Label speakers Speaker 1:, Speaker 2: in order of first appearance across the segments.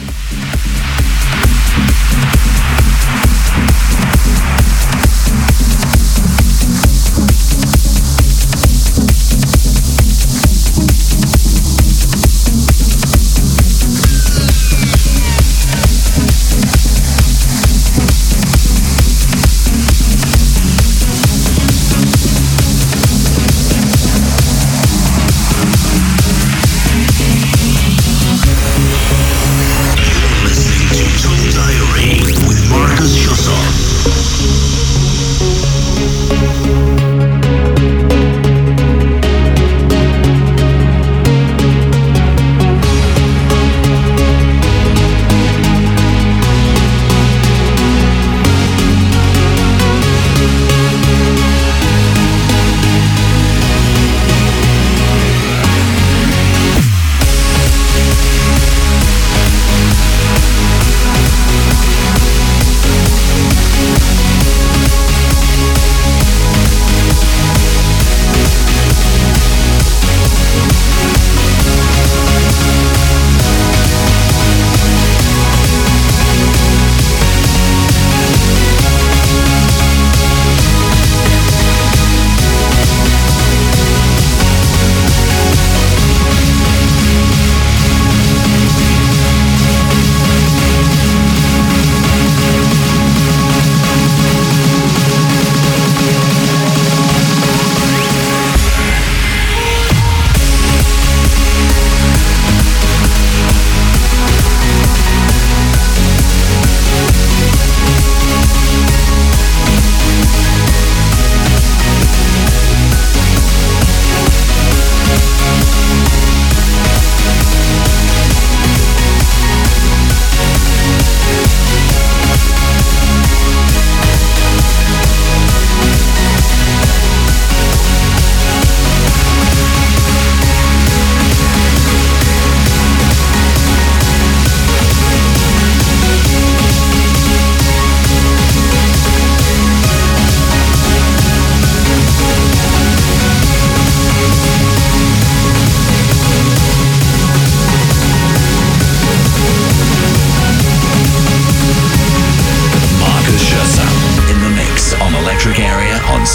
Speaker 1: Thank you. Because you're soft.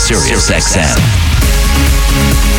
Speaker 1: SiriusXM. Sirius XM.